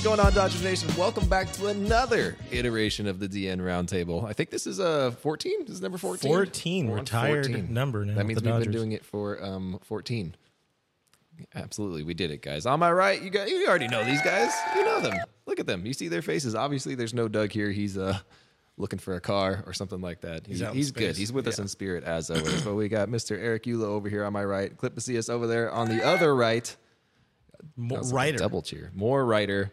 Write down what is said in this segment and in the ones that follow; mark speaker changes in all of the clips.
Speaker 1: What's going on, Dodgers Nation? Welcome back to another iteration of the DN Roundtable. I think this is uh 14. This is number 14.
Speaker 2: 14,
Speaker 1: We're on
Speaker 2: retired number now
Speaker 1: That means
Speaker 2: the
Speaker 1: we've been doing it for um 14. Absolutely, we did it, guys. On my right, you guys, you already know these guys. You know them. Look at them. You see their faces. Obviously, there's no Doug here. He's uh looking for a car or something like that. He-
Speaker 2: He's
Speaker 1: he's good. He's with us in spirit as always. but we got Mr. Eric Eulo over here on my right. Clint Macias over there on the other right.
Speaker 2: Mo-
Speaker 1: That like
Speaker 2: writer.
Speaker 1: double cheer. More writer.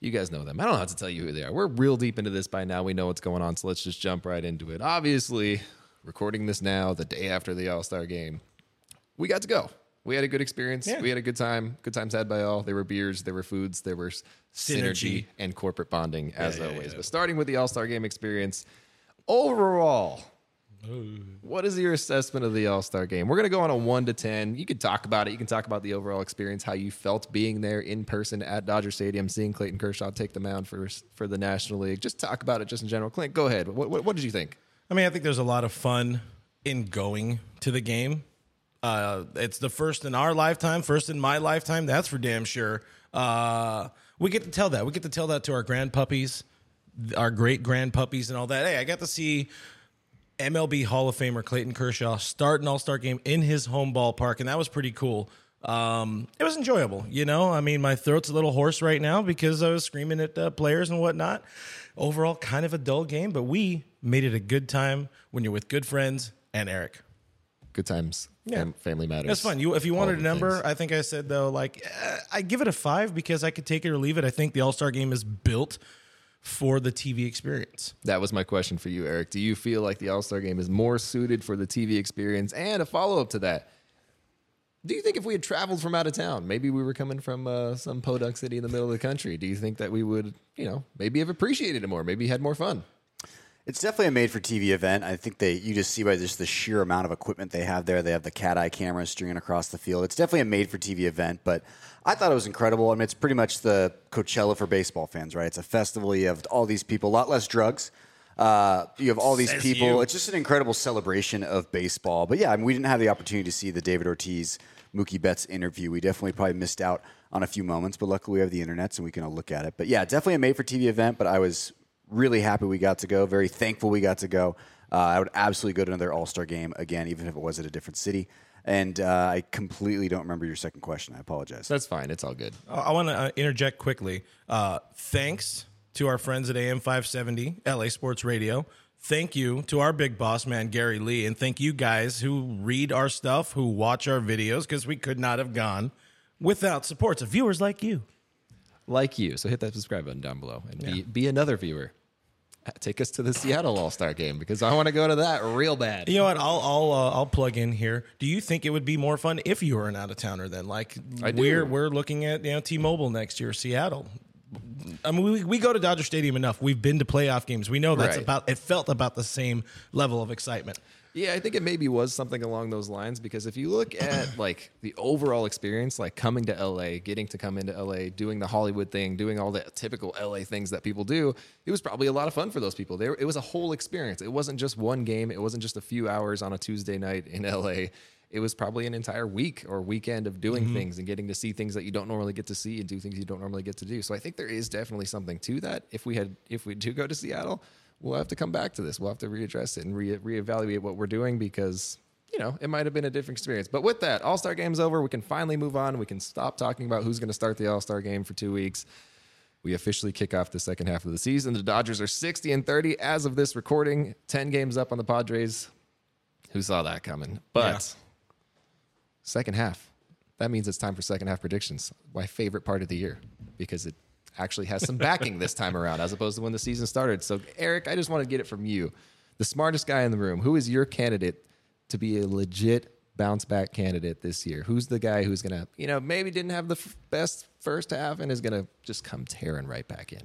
Speaker 1: You guys know them. I don't know how to tell you who they are. We're real deep into this by now. We know what's going on, so let's just jump right into it. Obviously, recording this now, the day after the All Star game, we got to go. We had a good experience.
Speaker 2: Yeah.
Speaker 1: We had a good time. Good times had by all. There were beers, there were foods, there was synergy,
Speaker 2: Synergy.
Speaker 1: and corporate bonding, as
Speaker 2: yeah,
Speaker 1: always.
Speaker 2: yeah.
Speaker 1: But starting with the All Star game experience, overall, what is your assessment of the All Star game? We're going to go on a one to 10. You can talk about it. You can talk about the overall experience, how you felt being there in person at Dodger Stadium, seeing Clayton Kershaw take the mound for, for the National League. Just talk about it just in general. Clint, go ahead. What, what, what did you think?
Speaker 2: I mean, I think there's a lot of fun in going to the game. Uh, it's the first in our lifetime, first in my lifetime. That's for damn sure. Uh, we get to tell that. We get to tell that to our grand puppies, our great grand puppies, and all that. Hey, I got to see MLB Hall of Famer Clayton Kershaw start an All Star game in his home ballpark, and that was pretty cool. Um, it was enjoyable, you know. I mean, my throat's a little hoarse right now because I was screaming at uh, players and whatnot. Overall, kind of a dull game, but we made it a good time when you're with good friends and Eric.
Speaker 1: Good times.
Speaker 2: Yeah.
Speaker 1: Fam- family matters.
Speaker 2: That's fun. You, if you wanted a number,
Speaker 1: things.
Speaker 2: I think I said though, like eh, I give it a five because I could take it or leave it. I think the All Star game is built for the TV experience.
Speaker 1: That was my question for you, Eric. Do you feel like the All Star game is more suited for the TV experience? And a follow up to that, do you think if we had traveled from out of town, maybe we were coming from uh, some podunk city in the middle of the country, do you think that we would, you know, maybe have appreciated it more, maybe had more fun?
Speaker 3: It's definitely a made for TV event. I think they you just see by just the sheer amount of equipment they have there. They have the cat eye cameras stringing across the field. It's definitely a made for TV event, but I thought it was incredible. I mean, it's pretty much the Coachella for baseball fans, right? It's a festival. You have all these people, a lot less drugs. Uh, you have all these
Speaker 2: Says
Speaker 3: people.
Speaker 2: you.
Speaker 3: It's just an incredible celebration of baseball. But yeah, I mean, we didn't have the opportunity to see the David Ortiz, Mookie Betts interview. We definitely probably missed out on a few moments, but luckily we have the internet, so we can all look at it. But yeah, definitely a made for TV event. But I was really happy we got to go. Very thankful we got to go. Uh, I would absolutely go to another All Star game again, even if it was at a different city. And uh, I completely don't remember your second question. I apologize.
Speaker 1: That's fine. It's all good.
Speaker 2: I want to uh, interject quickly. Uh, thanks to our friends at AM 570, LA Sports Radio. Thank you to our big boss man, Gary Lee. And thank you guys who read our stuff, who watch our videos, because we could not have gone without supports of viewers like you.
Speaker 1: Like you. So hit that subscribe button down below and be, be another viewer. Take us to the Seattle All Star game because I want to go to that real bad.
Speaker 2: You know what? I'll I'll uh, I'll plug in here. Do you think it would be more fun if you were an out of towner? Then, like we're we're looking at you know T-Mobile next year, Seattle. I mean, we, we go to Dodger Stadium enough. We've been to playoff games. We know that's
Speaker 1: Right.
Speaker 2: about. It felt about the same level of excitement.
Speaker 1: Yeah, I think it maybe was something along those lines because if you look at like the overall experience, like coming to LA, getting to come into LA, doing the Hollywood thing, doing all the typical LA things that people do, it was probably a lot of fun for those people. There, it was a whole experience. It wasn't just one game. It wasn't just a few hours on a Tuesday night in LA. It was probably an entire week or weekend of doing mm-hmm. things and getting to see things that you don't normally get to see and do things you don't normally get to do. So I think there is definitely something to that. If we had, if we do go to Seattle, we'll have to come back to this. We'll have to readdress it and re- reevaluate what we're doing because you know it might have been a different experience. But with that, All Star Game's over. We can finally move on. We can stop talking about who's going to start the All Star Game for two weeks. We officially kick off the second half of the season. The Dodgers are 60 and 30 as of this recording, 10 games up on the Padres. Who saw that coming? But second half, that means it's time for second half predictions. My favorite part of the year because it actually has some backing this time around as opposed to when the season started. So, Eric, I just want to get it from you. The smartest guy in the room. Who is your candidate to be a legit bounce back candidate this year? Who's the guy who's going to, you know, maybe didn't have the f- best first half and is going to just come tearing right back in?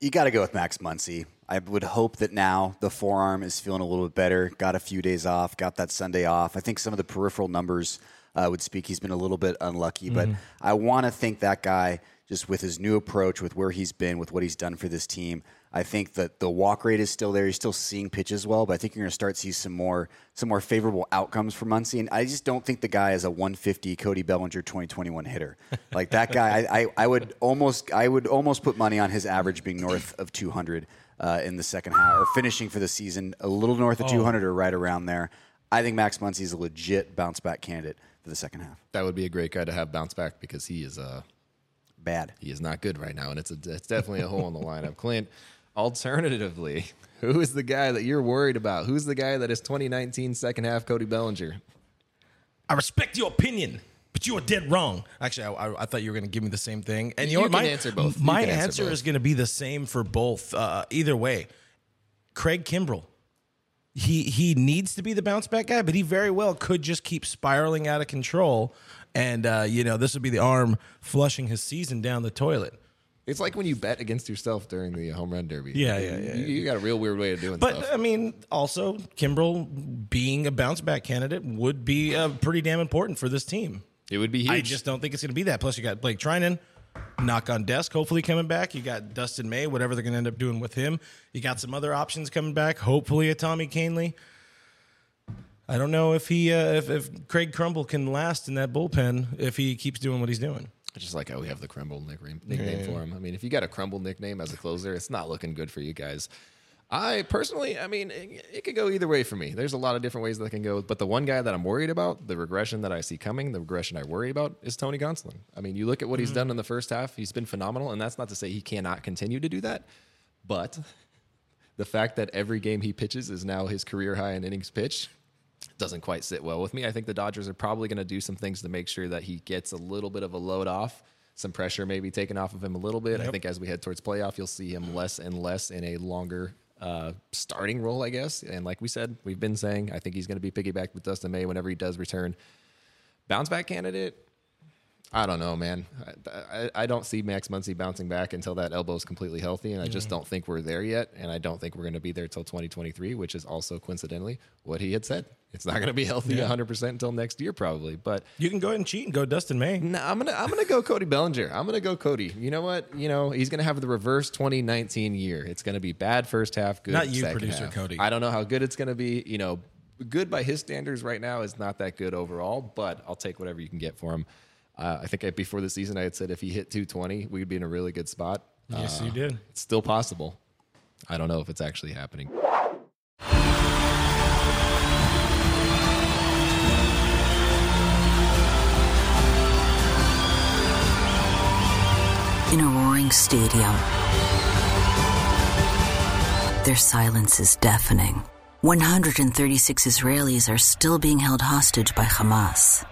Speaker 3: You got to go with Max Muncy. I would hope that now the forearm is feeling a little bit better. Got a few days off, got that Sunday off. I think some of the peripheral numbers uh, would speak he's been a little bit unlucky, but I want to think that guy just with his new approach, with where he's been, with what he's done for this team. I think that the walk rate is still there. He's still seeing pitches well, but I think you're going to start to see some more some more favorable outcomes for Muncy. And I just don't think the guy is a 150 Cody Bellinger 2021 hitter. Like that guy, I, I, I would almost I would almost put money on his average being north of 200 uh, in the second half or finishing for the season a little north of 200 or right around there. I think Max Muncy is a legit bounce back candidate for the second half.
Speaker 1: That would be a great guy to have bounce back because he is uh
Speaker 3: Bad.
Speaker 1: he is not good right now, and it's a it's definitely a hole in the lineup. Clint, alternatively, who is the guy that you're worried about? Who's the guy that is 2019 second half Cody Bellinger?
Speaker 2: I respect your opinion, but you are dead wrong. Actually, I, I, I thought you were going to give me the same thing. And you,
Speaker 1: You
Speaker 2: know
Speaker 1: can
Speaker 2: my,
Speaker 1: answer both. You
Speaker 2: My
Speaker 1: answer
Speaker 2: answer
Speaker 1: both.
Speaker 2: is going to be the same for both. Uh, either way, Craig Kimbrel. He he needs to be the bounce back guy, but he very well could just keep spiraling out of control. And uh, you know, this would be the arm flushing his season down the toilet.
Speaker 1: It's like when you bet against yourself during the home run derby.
Speaker 2: Yeah, yeah, yeah,
Speaker 1: You, you got a real weird way of doing
Speaker 2: But
Speaker 1: stuff.
Speaker 2: I mean, also Kimbrel being a bounce back candidate would be uh, pretty damn important for this team.
Speaker 1: It would be huge.
Speaker 2: I just don't think it's going to be that. Plus, you got Blake Treinen, knock on desk, hopefully coming back. You got Dustin May, whatever they're going to end up doing with him. You got some other options coming back. Hopefully, a Tommy Kahnle. I don't know if he, uh, if, if Craig Crumble can last in that bullpen if he keeps doing what he's doing.
Speaker 1: I just like how we have the Crumble nickname, nickname for him. I mean, if you got a Crumble nickname as a closer, it's not looking good for you guys. I personally, I mean, it, it could go either way for me. There's a lot of different ways that can go, but the one guy that I'm worried about, the regression that I see coming, the regression I worry about, is Tony Gonsolin. I mean, you look at what he's mm-hmm. done in the first half; he's been phenomenal, and that's not to say he cannot continue to do that, but the fact that every game he pitches is now his career high in innings pitched doesn't quite sit well with me. I think the Dodgers are probably going to do some things to make sure that he gets a little bit of a load off, some pressure maybe taken off of him a little bit. I think as we head towards playoff, you'll see him mm-hmm. less and less in a longer uh, starting role, I guess. And like we said, we've been saying, I think he's going to be piggybacked with Dustin May whenever he does return. Bounce back candidate. I don't know, man. I, I, I don't see Max Muncy bouncing back until that elbow is completely healthy, and I just mm-hmm. don't think we're there yet. And I don't think we're going to be there till 2023, which is also coincidentally what he had said. It's not going to be healthy 100% until next year, probably. But
Speaker 2: You can go ahead and cheat and go Dustin May.
Speaker 1: no, I'm gonna I'm gonna go Cody Bellinger. I'm gonna go Cody. You know what? You know he's gonna have the reverse 2019 year. It's gonna be bad first half, good.
Speaker 2: Not you,
Speaker 1: second
Speaker 2: producer
Speaker 1: half.
Speaker 2: Cody.
Speaker 1: I don't know how good it's gonna be. You know, good by his standards right now is not that good overall, but I'll take whatever you can get for him. Uh, I think I, before the season I had said if he hit 220, we'd be in a really good spot.
Speaker 2: Yes,
Speaker 1: Uh,
Speaker 2: you did.
Speaker 1: It's still possible. I don't know if it's actually happening.
Speaker 4: In a roaring stadium, their silence is deafening. 136 Israelis are still being held hostage by Hamas.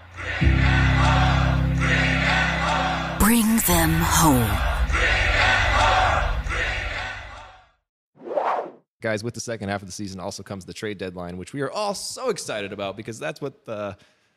Speaker 4: Bring them home.
Speaker 1: guys with the second half of the season also comes the trade deadline which we are all so excited about because that's what the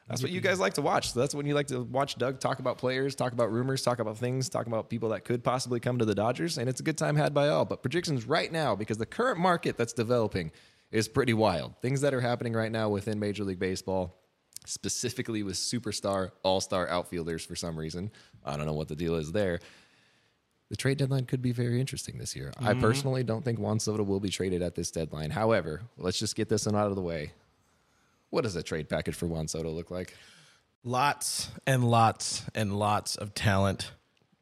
Speaker 1: that's what you guys like to watch. So that's when you like to watch doug talk about players talk about rumors talk about things talk about people that could possibly come to the dodgers and it's a good time had by all. But predictions right now because the current market that's developing is pretty wild. Things that are happening right now within major league baseball specifically with superstar all-star outfielders for some reason i don't know what the deal is there the trade deadline could be very interesting this year. I personally don't think Juan Soto will be traded at this deadline. However, let's just get this one out of the way. What does a trade package for Juan Soto look like?
Speaker 2: Lots and lots and lots of talent.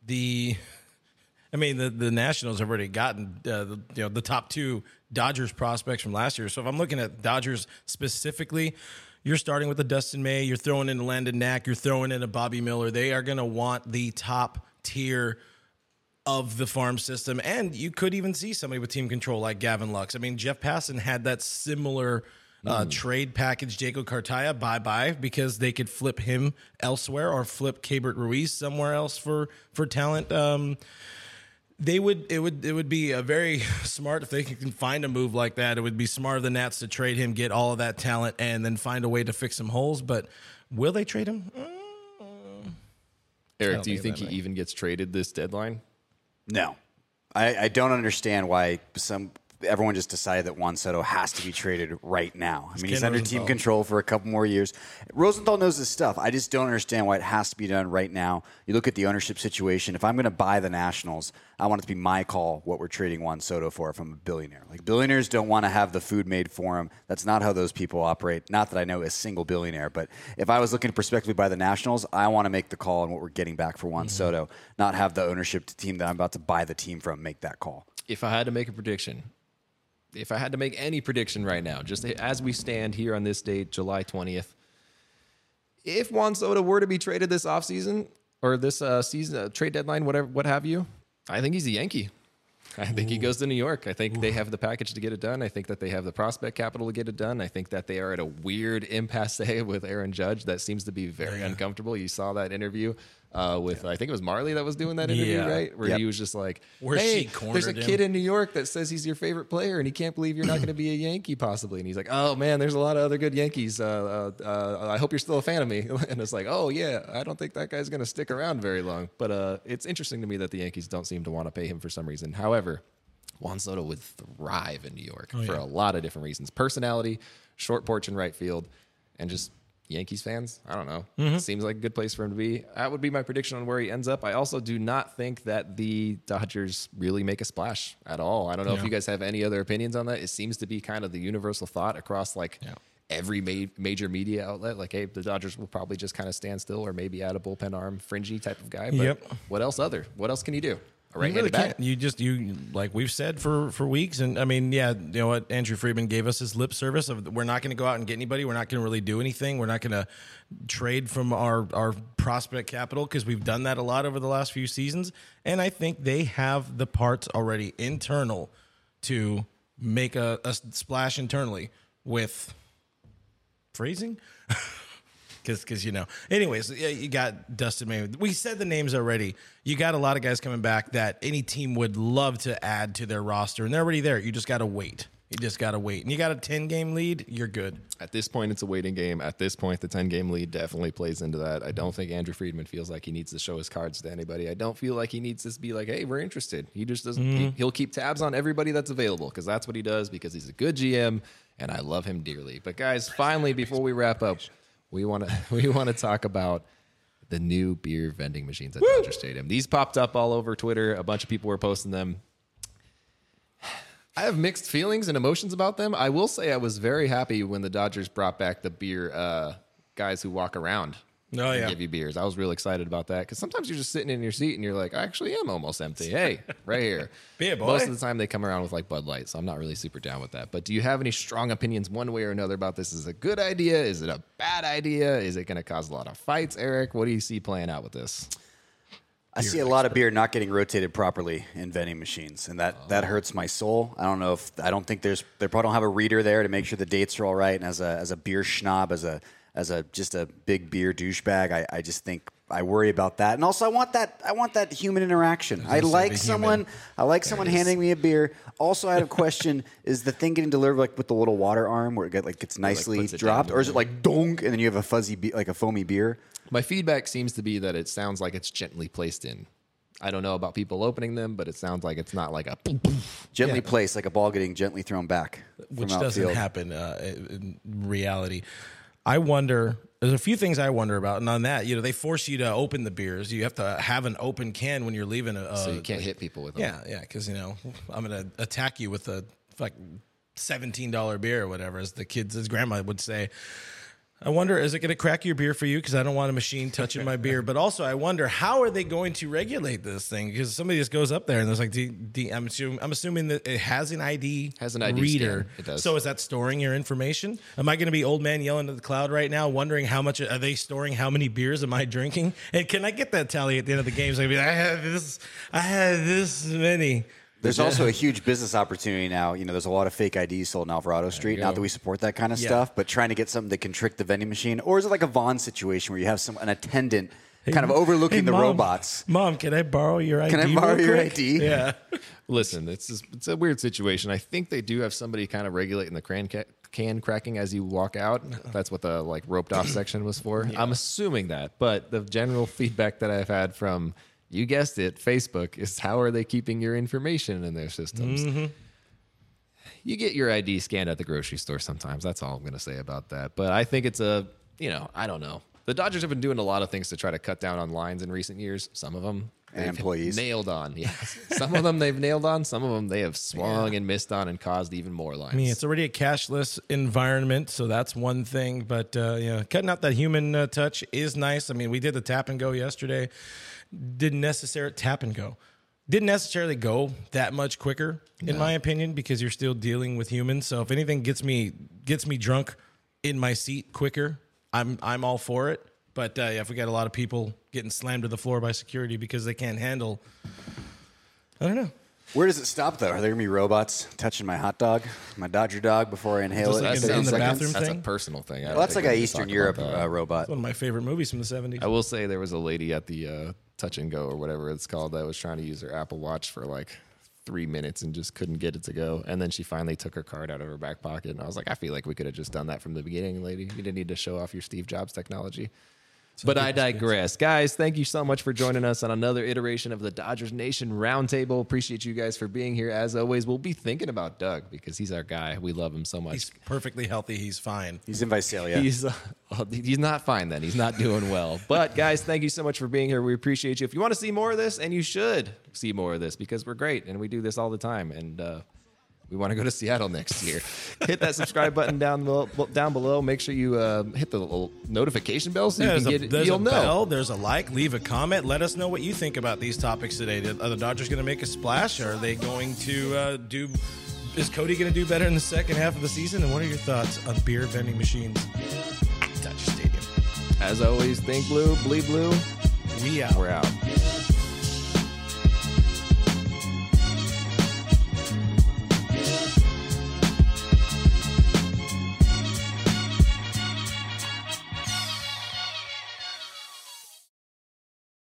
Speaker 2: The, I mean, the the Nationals have already gotten uh, the, you know the top two Dodgers prospects from last year. So if I'm looking at Dodgers specifically, you're starting with a Dustin May, you're throwing in a Landon Knack, you're throwing in a Bobby Miller. They are going to want the top tier of the farm system. And you could even see somebody with team control like Gavin Lux. I mean, Jeff Passan had that similar uh, trade package, Jacob Cartaya, bye bye, because they could flip him elsewhere or flip Keibert Ruiz somewhere else for for talent. Um, They would it would it would be a very smart if they can find a move like that. It would be smart of the Nats to trade him, get all of that talent, and then find a way to fix some holes. But will they trade him? Mm,
Speaker 1: Eric,
Speaker 2: don't
Speaker 1: you
Speaker 2: think
Speaker 1: think
Speaker 2: that
Speaker 1: he even gets traded this deadline?
Speaker 3: No, I, I don't understand why some everyone just decided that Juan Soto has to be traded right now. I mean, he's
Speaker 2: Ken
Speaker 3: under team control for a couple more years. Rosenthal knows his stuff. I just don't understand why it has to be done right now. You look at the ownership situation. If I'm going to buy the Nationals, I want it to be my call what we're trading Juan Soto for if I'm a billionaire. Like billionaires don't want to have the food made for them. That's not how those people operate. Not that I know a single billionaire, but if I was looking to prospectively buy the Nationals, I want to make the call on what we're getting back for Juan mm-hmm. Soto, not have the ownership team that I'm about to buy the team from make that call.
Speaker 1: If I had to make a prediction, if I had to make any prediction right now, just as we stand here on this date, July 20th, if Juan Soto were to be traded this offseason or this uh, season uh, trade deadline, whatever, what have you, I think he's a Yankee. I think he goes to New York. I think they have the package to get it done. I think that they have the prospect capital to get it done. I think that they are at a weird impasse with Aaron Judge that seems to be very uncomfortable. You saw that interview uh, with I think it was Marley that was doing that interview,
Speaker 2: Yeah.
Speaker 1: right? Where
Speaker 3: Yep.
Speaker 1: he was just like,
Speaker 2: Where
Speaker 1: "Hey, there's a
Speaker 2: him.
Speaker 1: kid in New York that says he's your favorite player, and he can't believe you're not going to be a Yankee possibly." And he's like, "Oh man, there's a lot of other good Yankees. Uh, uh, uh, I hope you're still a fan of me." And it's like, "Oh yeah, I don't think that guy's going to stick around very long." But uh, it's interesting to me that the Yankees don't seem to want to pay him for some reason. However, Juan Soto would thrive in New York for a lot of different reasons: personality, short porch in right field, and just Yankees fans. I don't know. Mm-hmm. Seems like a good place for him to be. That would be my prediction on where he ends up. I also do not think that the Dodgers really make a splash at all. I don't know if you guys have any other opinions on that. It seems to be kind of the universal thought across like
Speaker 2: Yeah.
Speaker 1: every ma- major media outlet. Like, hey, the Dodgers will probably just kind of stand still or maybe add a bullpen arm, fringy type of guy. But
Speaker 2: Yep.
Speaker 1: what else other? What else can you do? A
Speaker 2: You
Speaker 1: right-handed
Speaker 2: really. You just you like we've said for for weeks, and I mean, yeah, you know what? Andrew Friedman gave us his lip service of we're not going to go out and get anybody. We're not going to really do anything. We're not going to trade from our our prospect capital because we've done that a lot over the last few seasons. And I think they have the parts already internal to make a, a splash internally with phrasing. Because, because you know. Anyways, yeah, you got Dustin May. We said the names already. You got a lot of guys coming back that any team would love to add to their roster, and they're already there. You just got to wait. You just got to wait. And you got a 10 game lead, you're good.
Speaker 1: At this point, it's a waiting game. At this point, the 10 game lead definitely plays into that. I don't think Andrew Friedman feels like he needs to show his cards to anybody. I don't feel like he needs to be like, hey, we're interested. He just doesn't, he, mm-hmm. he'll keep tabs on everybody that's available because that's what he does because he's a good GM and I love him dearly. But guys, finally, before we wrap up, we want to we want to talk about the new beer vending machines at Dodger Stadium. These popped up all over Twitter. A bunch of people were posting them. I have mixed feelings and emotions about them. I will say I was very happy when the Dodgers brought back the beer uh, guys who walk around.
Speaker 2: Oh,
Speaker 1: and
Speaker 2: yeah.
Speaker 1: give you beers. I was really excited about that because sometimes you're just sitting in your seat and you're like, I actually am almost empty. Hey, right here.
Speaker 2: Be a boy.
Speaker 1: Most of the time they come around with like Bud Light, so I'm not really super down with that. But do you have any strong opinions one way or another about this? Is it a good idea? Is it a bad idea? Is it going to cause a lot of fights, Eric? What do you see playing out with this?
Speaker 3: I see a lot of beer not getting rotated properly in vending machines, and that, that oh. hurts my soul. I don't know if I don't think there's they probably don't have a reader there to make sure the dates are all right. And as a as a beer schnob, as a as a just a big beer douchebag, I, I just think I worry about that. And also, I want that I want that human interaction. I like someone
Speaker 2: human.
Speaker 3: I like someone handing me a beer. Also, I had a question: Is the thing getting delivered like with the little water arm where it get like gets nicely
Speaker 1: puts it
Speaker 3: dropped,
Speaker 1: down
Speaker 3: or is it like dong and then you have a fuzzy be- like a foamy beer?
Speaker 1: My feedback seems to be that it sounds like it's gently placed in. I don't know about people opening them, but it sounds like it's not like a boom, boom.
Speaker 3: Gently placed, like a ball getting gently thrown back,
Speaker 2: which
Speaker 3: from
Speaker 2: doesn't
Speaker 3: outfield.
Speaker 2: happen uh, in reality. I wonder. There's a few things I wonder about, and on that, you know, they force you to open the beers. You have to have an open can when you're leaving. A,
Speaker 1: so you can't hit people with them.
Speaker 2: Yeah, yeah, because you know I'm gonna attack you with a like seventeen dollar beer or whatever, as the kids, as grandma would say. I wonder, is it going to crack your beer for you? Because I don't want a machine touching my beer. But also, I wonder how are they going to regulate this thing? Because somebody just goes up there and there's like, D, D, I'm, assuming, I'm assuming that it has an ID,
Speaker 1: Has an ID
Speaker 2: reader.
Speaker 1: scan. It does.
Speaker 2: So is that storing your information? Am I going to be old man yelling at the cloud right now, wondering how much are they storing? How many beers am I drinking? And can I get that tally at the end of the game? So I be like, I have this, I had this many.
Speaker 3: There's also a huge business opportunity now. You know, there's a lot of fake IDs sold in Alvarado Street. Not that we support that kind of
Speaker 2: Yeah.
Speaker 3: stuff, but trying to get something that can trick the vending machine, or is it like a Vaughn situation where you have some an attendant kind of overlooking
Speaker 2: Hey,
Speaker 3: the
Speaker 2: Mom.
Speaker 3: robots.
Speaker 2: Mom, can I borrow your ID?
Speaker 3: Can I
Speaker 2: real
Speaker 3: borrow your
Speaker 2: quick?
Speaker 3: ID?
Speaker 2: Yeah.
Speaker 1: Listen, it's just, it's a weird situation. I think they do have somebody kind of regulating the can, ca- can cracking as you walk out. Uh-huh. That's what the like roped off section was for. I'm assuming that, but the general feedback that I've had from you guessed it, Facebook is how are they keeping your information in their systems? You get your ID scanned at the grocery store sometimes. That's all I'm going to say about that. But I think it's a, you know, I don't know. The Dodgers have been doing a lot of things to try to cut down on lines in recent years. Some of them
Speaker 3: And employees.
Speaker 1: nailed on. Yes, some of them they've nailed on. Some of them they have swung and missed on and caused even more lines.
Speaker 2: I mean, it's already a cashless environment, so that's one thing. But uh, yeah, cutting out that human uh, touch is nice. I mean, we did the tap and go yesterday. Didn't necessarily tap and go. Didn't necessarily go that much quicker, in my opinion, because you're still dealing with humans. So if anything gets me gets me drunk in my seat quicker, I'm I'm all for it. But uh, yeah, if we got a lot of people getting slammed to the floor by security because they can't handle, I don't know.
Speaker 3: Where does it stop though? Are there gonna be robots touching my hot dog, my Dodger dog, before I inhale
Speaker 2: Just
Speaker 3: it?
Speaker 2: like in in the
Speaker 1: like a-
Speaker 2: bathroom
Speaker 1: that's
Speaker 2: thing?
Speaker 1: a personal thing. I
Speaker 3: Well, that's like
Speaker 1: we
Speaker 3: a Eastern Europe
Speaker 1: about that.
Speaker 3: uh, robot.
Speaker 2: One of my favorite movies from the '70s.
Speaker 1: I will say there was a lady at the uh, touch and go or whatever it's called that was trying to use her Apple Watch for like three minutes and just couldn't get it to go. And then she finally took her card out of her back pocket. And I was like, I feel like we could have just done that from the beginning, lady. You didn't need to show off your Steve Jobs technology. But I digress. Guys, thank you so much for joining us on another iteration of the Dodgers Nation Roundtable. Appreciate you guys for being here. As always, we'll be thinking about Doug because he's our guy. We love him so much.
Speaker 2: He's perfectly healthy. He's fine.
Speaker 3: He's in Visalia.
Speaker 1: He's uh, he's not fine then. He's not doing well. But guys, thank you so much for being here. We appreciate you. If you want to see more of this, and you should see more of this because we're great and we do this all the time. And uh, we want to go to Seattle next year. hit that subscribe button down below. Down below. Make sure you uh, hit the little notification bell so you can
Speaker 2: a,
Speaker 1: get.
Speaker 2: there's
Speaker 1: You'll know.
Speaker 2: bell, there's a like, leave a comment. Let us know what you think about these topics today. Are the Dodgers going to make a splash? Or are they going to uh, do? Is Cody going to do better in the second half of the season? And what are your thoughts on beer vending machines at Dodger Stadium?
Speaker 1: As always, think blue, bleed blue.
Speaker 2: We out.
Speaker 1: We're out.